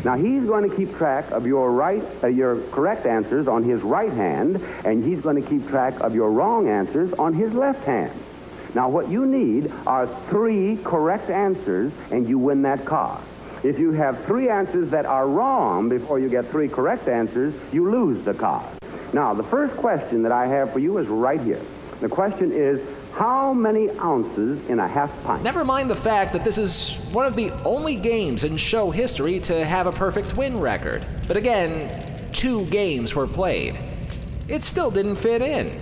Now he's going to keep track of your right, uh, your correct answers on his right hand, and he's going to keep track of your wrong answers on his left hand. Now, what you need are three correct answers, and you win that car. If you have three answers that are wrong before you get three correct answers, you lose the car. Now, the first question that I have for you is right here. The question is, how many ounces in a half pint? Never mind the fact that this is one of the only games in show history to have a perfect win record. But again, two games were played. It still didn't fit in.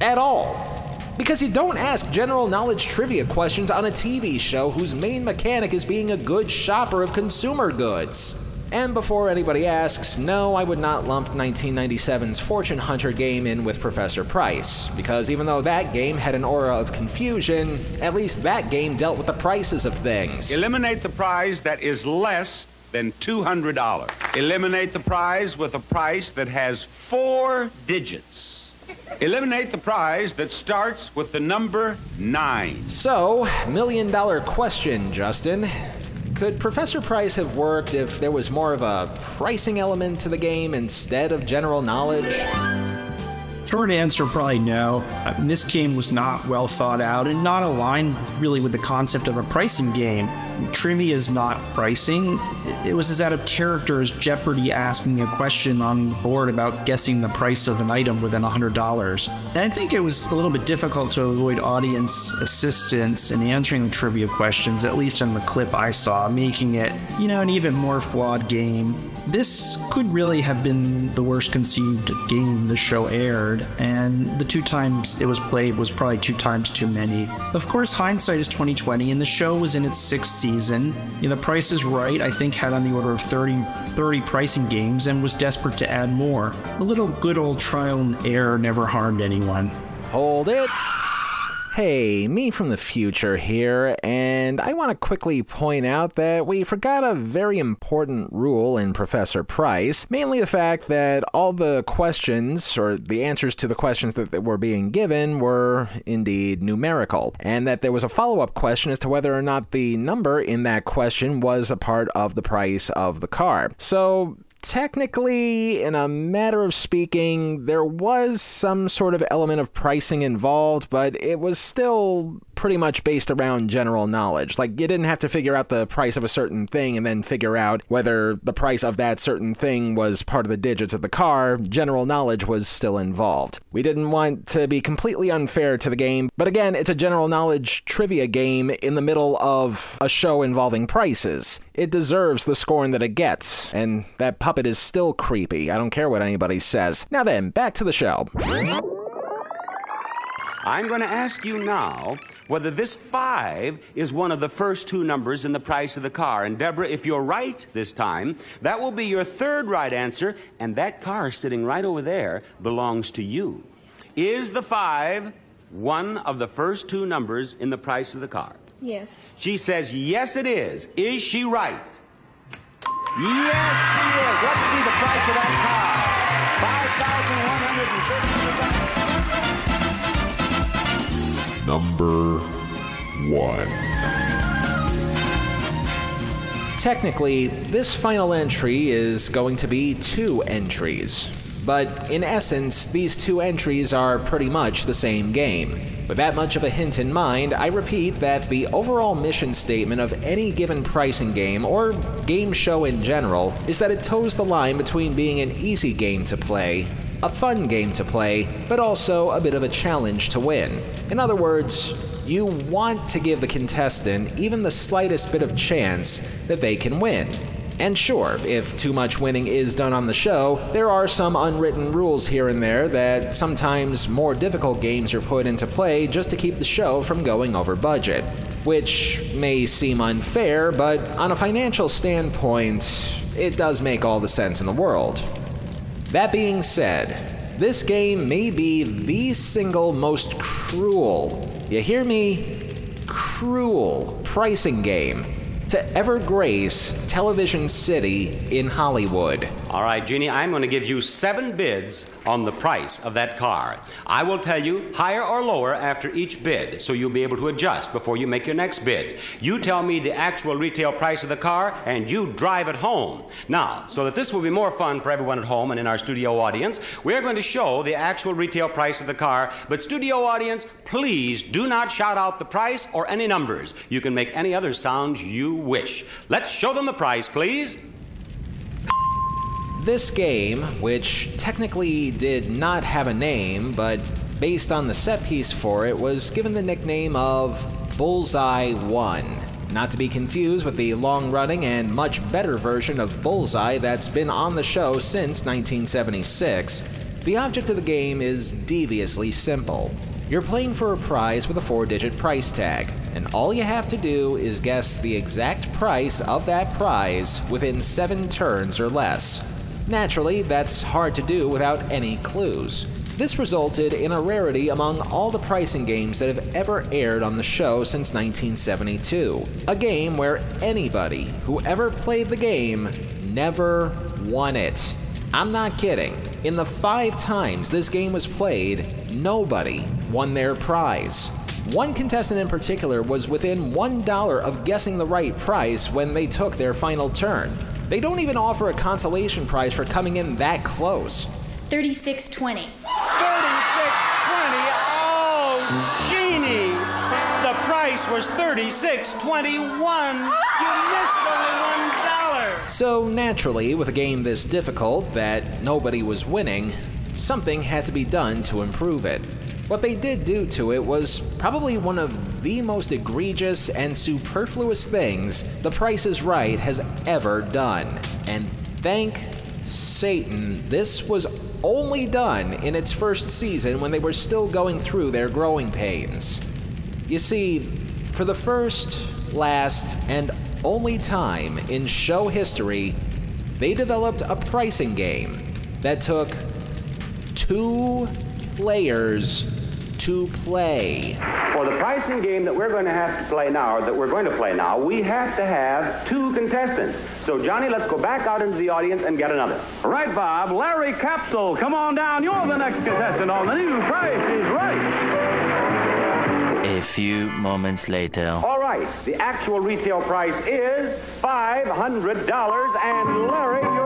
At all. Because you don't ask general knowledge trivia questions on a TV show whose main mechanic is being a good shopper of consumer goods. And before anybody asks, no, I would not lump 1997's Fortune Hunter game in with Professor Price, because even though that game had an aura of confusion, at least that game dealt with the prices of things. Eliminate the prize that is less than $200. Eliminate the prize with a price that has four digits. Eliminate the prize that starts with the number nine. So, million dollar question, Justin. Could Professor Price have worked if there was more of a pricing element to the game instead of general knowledge? Short answer, probably no. I mean, this game was not well thought out and not aligned really with the concept of a pricing game. Trivia is not pricing. It was as out of character as Jeopardy asking a question on board about guessing the price of an item within $100. And I think it was a little bit difficult to avoid audience assistance in answering the trivia questions, at least in the clip I saw, making it, you know, an even more flawed game. This could really have been the worst conceived game the show aired, and the two times it was played was probably two times too many. Of course, hindsight is 2020, and the show was in its sixth season. You know, the Price is Right, I think, had on the order of 30, 30 pricing games and was desperate to add more. A little good old trial and error never harmed anyone. Hold it. Hey, me from the future here, and I want to quickly point out that we forgot a very important rule in Professor Price, mainly the fact that all the questions, or the answers to the questions that, were being given, were indeed numerical, and that there was a follow up question as to whether or not the number in that question was a part of the price of the car. So, technically, in a matter of speaking, there was some sort of element of pricing involved, but it was still pretty much based around general knowledge. Like, you didn't have to figure out the price of a certain thing and then figure out whether the price of that certain thing was part of the digits of the car. General knowledge was still involved. We didn't want to be completely unfair to the game, but again, it's a general knowledge trivia game in the middle of a show involving prices. It deserves the scorn that it gets, and that puppet is still creepy. I don't care what anybody says. Now then, back to the show. I'm going to ask you now whether this five is one of the first two numbers in the price of the car. And Deborah, if you're right this time, that will be your third right answer, and that car sitting right over there belongs to you. Is the five one of the first two numbers in the price of the car? Yes. She says, yes, it is. Is she right? Yes, she is. Let's see the price of that car. 5,150. Number one. Technically, this final entry is going to be two entries. But in essence, these two entries are pretty much the same game. With that much of a hint in mind, I repeat that the overall mission statement of any given pricing game, or game show in general, is that it toes the line between being an easy game to play, a fun game to play, but also a bit of a challenge to win. In other words, you want to give the contestant even the slightest bit of chance that they can win. And sure, if too much winning is done on the show, there are some unwritten rules here and there that sometimes more difficult games are put into play just to keep the show from going over budget. Which may seem unfair, but on a financial standpoint, it does make all the sense in the world. That being said, this game may be the single most cruel, you hear me? Cruel pricing game to ever grace Television City in Hollywood. All right, Jeannie, I'm going to give you seven bids on the price of that car. I will tell you higher or lower after each bid, so you'll be able to adjust before you make your next bid. You tell me the actual retail price of the car, and you drive it home. Now, so that this will be more fun for everyone at home and in our studio audience, we are going to show the actual retail price of the car. But, studio audience, please do not shout out the price or any numbers. You can make any other sounds you wish. Let's show them the price, please. This game, which technically did not have a name, but based on the set piece for it, was given the nickname of Bullseye 1. Not to be confused with the long running and much better version of Bullseye that's been on the show since 1976. The object of the game is deviously simple. You're playing for a prize with a four digit price tag, and all you have to do is guess the exact price of that prize within seven turns or less. Naturally, that's hard to do without any clues. This resulted in a rarity among all the pricing games that have ever aired on the show since 1972. A game where anybody who ever played the game never won it. I'm not kidding. In the five times this game was played, nobody won their prize. One contestant in particular was within $1 of guessing the right price when they took their final turn. They don't even offer a consolation prize for coming in that close. 3620. 3620. Oh, Jeannie, The price was 3621. You missed it only $1. So naturally, with a game this difficult that nobody was winning, something had to be done to improve it. What they did do to it was probably one of the most egregious and superfluous things The Price is Right has ever done. And thank Satan, this was only done in its first season when they were still going through their growing pains. You see, for the first, last, and only time in show history, they developed a pricing game that took two players to play. For the pricing game that we're going to have to play now, or that we're going to play now, we have to have two contestants. So, Johnny, let's go back out into the audience and get another. Right, Bob. Larry Capsule, come on down. You're the next contestant on the new Price is Right. A few moments later. All right, the actual retail price is $500, and Larry,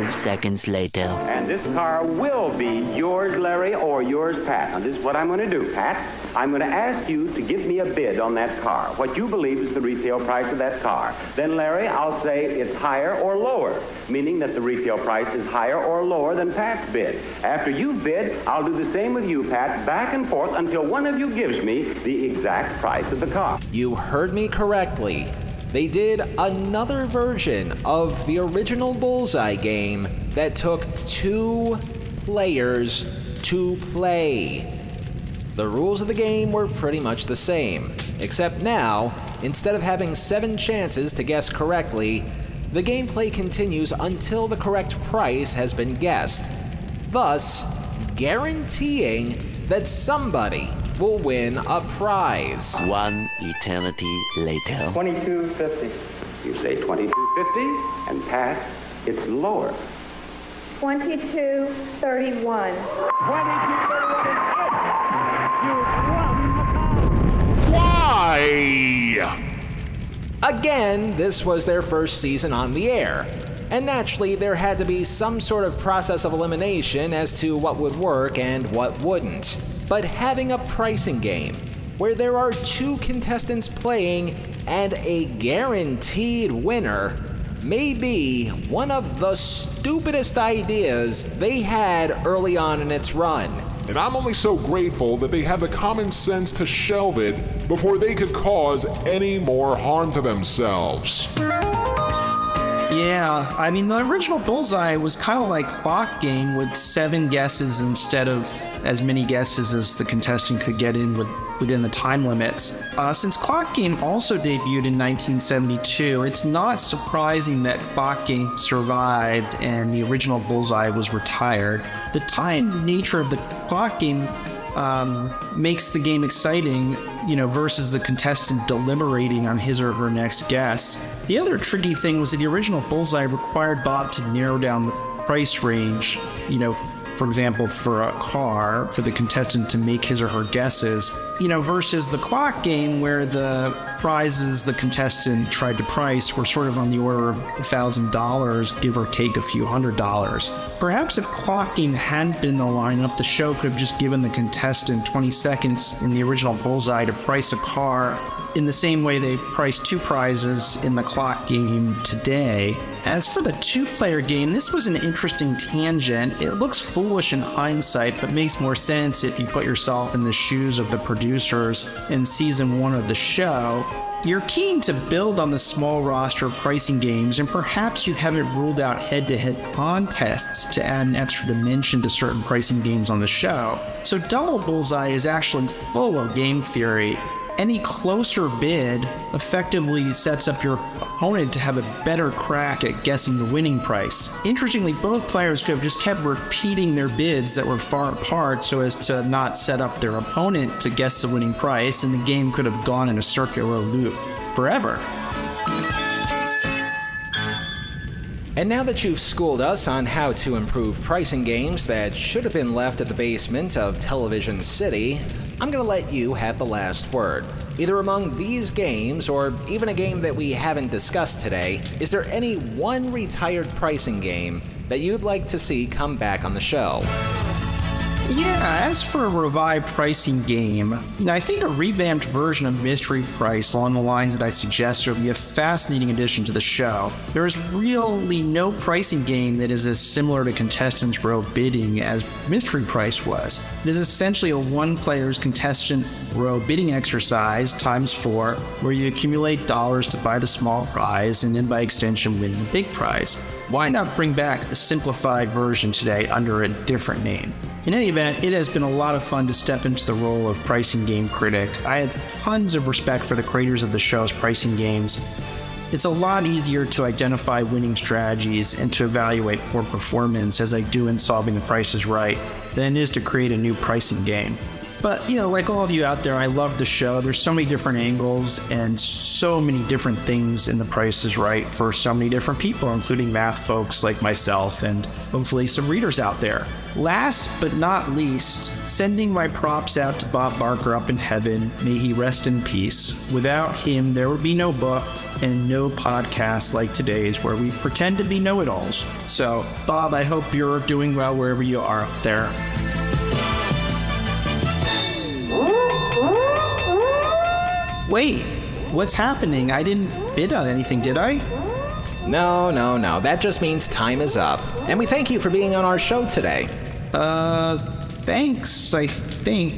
12 seconds later. And this car will be yours, Larry, or yours, Pat. Now, this is what I'm going to do, Pat. I'm going to ask you to give me a bid on that car, what you believe is the retail price of that car. Then, Larry, I'll say it's higher or lower, meaning that the retail price is higher or lower than Pat's bid. After you bid, I'll do the same with you, Pat, back and forth until one of you gives me the exact price of the car. You heard me correctly. They did another version of the original Bullseye game that took two players to play. The rules of the game were pretty much the same, except now, instead of having seven chances to guess correctly, the gameplay continues until the correct price has been guessed, thus guaranteeing that somebody will win a prize. One eternity later. 2250. You say 2250, and Pat, it's lower. 2231. 2231 Why? Again, this was their first season on the air. And naturally, there had to be some sort of process of elimination as to what would work and what wouldn't. But having a pricing game where there are two contestants playing and a guaranteed winner may be one of the stupidest ideas they had early on in its run. And I'm only so grateful that they had the common sense to shelve it before they could cause any more harm to themselves. Yeah, I mean, the original Bullseye was kind of like Clock Game with seven guesses instead of as many guesses as the contestant could get in with, within the time limits. Uh, since Clock Game also debuted in 1972, it's not surprising that Clock Game survived and the original Bullseye was retired. The time nature of the Clock Game um, makes the game exciting, you know, versus the contestant deliberating on his or her next guess. The other tricky thing was that the original Bullseye required Bob to narrow down the price range, you know, for example, for a car, for the contestant to make his or her guesses, you know, versus the clock game where the prizes the contestant tried to price were sort of on the order of $1,000, give or take a few hundred dollars. Perhaps if clocking hadn't been the lineup, the show could have just given the contestant 20 seconds in the original Bullseye to price a car in the same way they price two prizes in the clock game today. As for the two player game, this was an interesting tangent. It looks in hindsight, but makes more sense if you put yourself in the shoes of the producers in season one of the show. You're keen to build on the small roster of pricing games, and perhaps you haven't ruled out head to head contests to add an extra dimension to certain pricing games on the show. So, Double Bullseye is actually full of game theory. Any closer bid effectively sets up your opponent to have a better crack at guessing the winning price. Interestingly, both players could have just kept repeating their bids that were far apart so as to not set up their opponent to guess the winning price, and the game could have gone in a circular loop forever. And now that you've schooled us on how to improve pricing games that should have been left at the basement of Television City, I'm going to let you have the last word. Either among these games or even a game that we haven't discussed today, is there any one retired pricing game that you'd like to see come back on the show? Yeah, as for a revived pricing game, you know, I think a revamped version of Mystery Price along the lines that I suggested would be a fascinating addition to the show. There is really no pricing game that is as similar to Contestants Row bidding as Mystery Price was. It is essentially a one player's contestant row bidding exercise times four, where you accumulate dollars to buy the small prize and then by extension win the big prize. Why not bring back a simplified version today under a different name? In any event, it has been a lot of fun to step into the role of pricing game critic. I have tons of respect for the creators of the show's pricing games. It's a lot easier to identify winning strategies and to evaluate poor performance as I do in solving the Price is Right than it is to create a new pricing game. But, you know, like all of you out there, I love the show. There's so many different angles and so many different things in The Price is Right for so many different people, including math folks like myself and hopefully some readers out there. Last but not least, sending my props out to Bob Barker up in heaven. May he rest in peace. Without him, there would be no book and no podcast like today's where we pretend to be know it alls. So, Bob, I hope you're doing well wherever you are out there. Wait, what's happening? I didn't bid on anything, did I? No, no, no. That just means time is up. And we thank you for being on our show today. Uh, thanks, I think.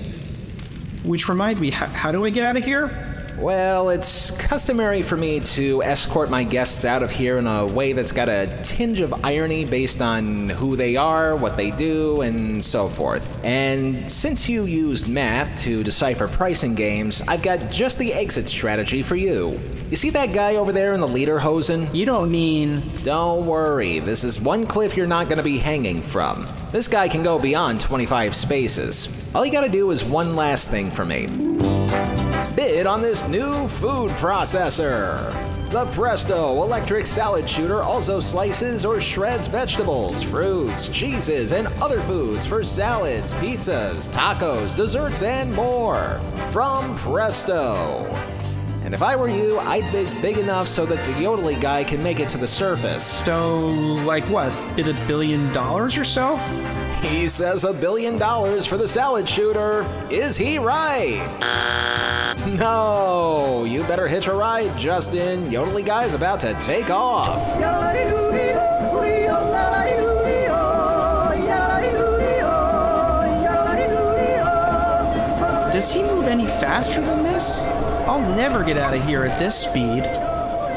Which reminds me, how, how do I get out of here? Well, it's customary for me to escort my guests out of here in a way that's got a tinge of irony based on who they are, what they do, and so forth. And since you used math to decipher pricing games, I've got just the exit strategy for you. You see that guy over there in the lederhosen? You don't mean. Don't worry, this is one cliff you're not going to be hanging from. This guy can go beyond 25 spaces. All you gotta do is one last thing for me bid on this new food processor. The Presto electric salad shooter also slices or shreds vegetables, fruits, cheeses, and other foods for salads, pizzas, tacos, desserts, and more. From Presto. And if I were you, I'd bid big enough so that the Yodely guy can make it to the surface. So, like what? Bid a billion dollars or so? He says a billion dollars for the salad shooter. Is he right? No, you better hitch a ride, Justin. Yodely guy's about to take off. Does he move any faster than this? I'll never get out of here at this speed.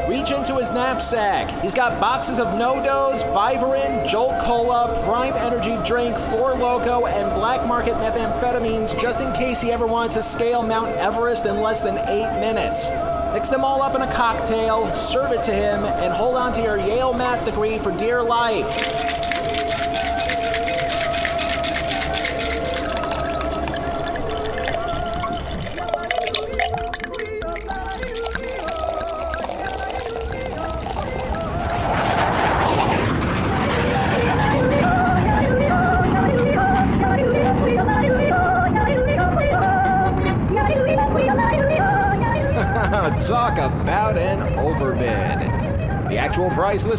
Reach into his knapsack. He's got boxes of NoDoz, Vivarin, Jolt Cola, Prime Energy Drink, Four Loco, and black market methamphetamines just in case he ever wanted to scale Mount Everest in less than eight minutes. Mix them all up in a cocktail, serve it to him, and hold on to your Yale math degree for dear life.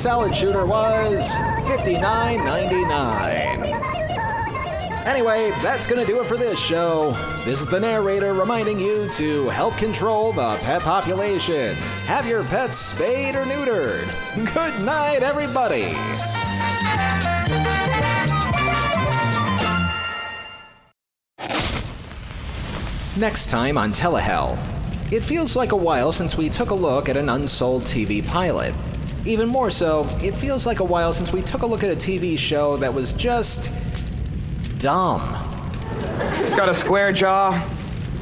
Salad shooter was $59.99. Anyway, that's going to do it for this show. This is the narrator reminding you to help control the pet population. Have your pets spayed or neutered. Good night, everybody. Next time on Telehell. It feels like a while since we took a look at an unsold TV pilot. Even more so, it feels like a while since we took a look at a TV show that was just. dumb. He's got a square jaw,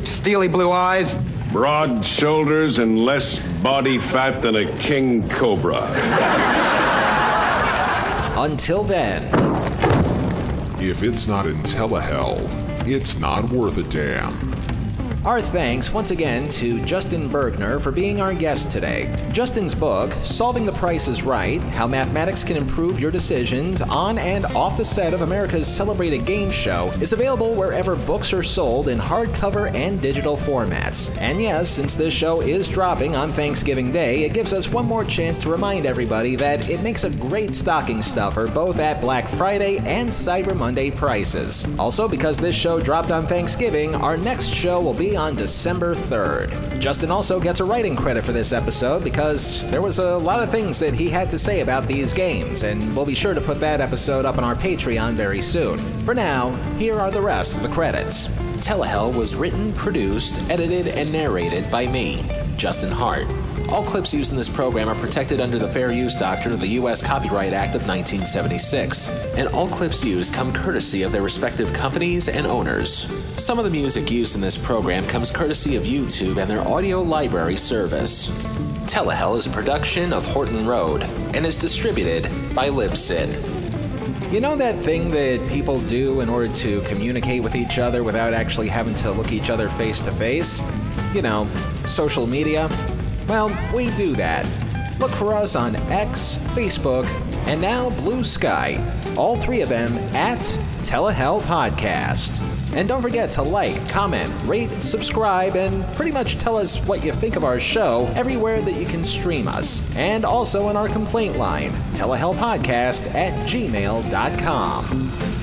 steely blue eyes, broad shoulders, and less body fat than a king cobra. Until then. If it's not in Telehell, it's not worth a damn. Our thanks once again to Justin Bergner for being our guest today. Justin's book, Solving the Price is Right How Mathematics Can Improve Your Decisions on and Off the Set of America's Celebrated Game Show, is available wherever books are sold in hardcover and digital formats. And yes, since this show is dropping on Thanksgiving Day, it gives us one more chance to remind everybody that it makes a great stocking stuffer both at Black Friday and Cyber Monday prices. Also, because this show dropped on Thanksgiving, our next show will be on December 3rd. Justin also gets a writing credit for this episode because there was a lot of things that he had to say about these games, and we'll be sure to put that episode up on our Patreon very soon. For now, here are the rest of the credits. Telehell was written, produced, edited, and narrated by me, Justin Hart. All clips used in this program are protected under the Fair Use Doctrine of the U.S. Copyright Act of 1976, and all clips used come courtesy of their respective companies and owners. Some of the music used in this program comes courtesy of YouTube and their audio library service. Telehell is a production of Horton Road and is distributed by Libsyn. You know that thing that people do in order to communicate with each other without actually having to look each other face to face? You know, social media? Well, we do that. Look for us on X, Facebook, and now Blue Sky. All three of them at Telehell Podcast. And don't forget to like, comment, rate, subscribe, and pretty much tell us what you think of our show everywhere that you can stream us. And also on our complaint line, telehellpodcast at gmail.com.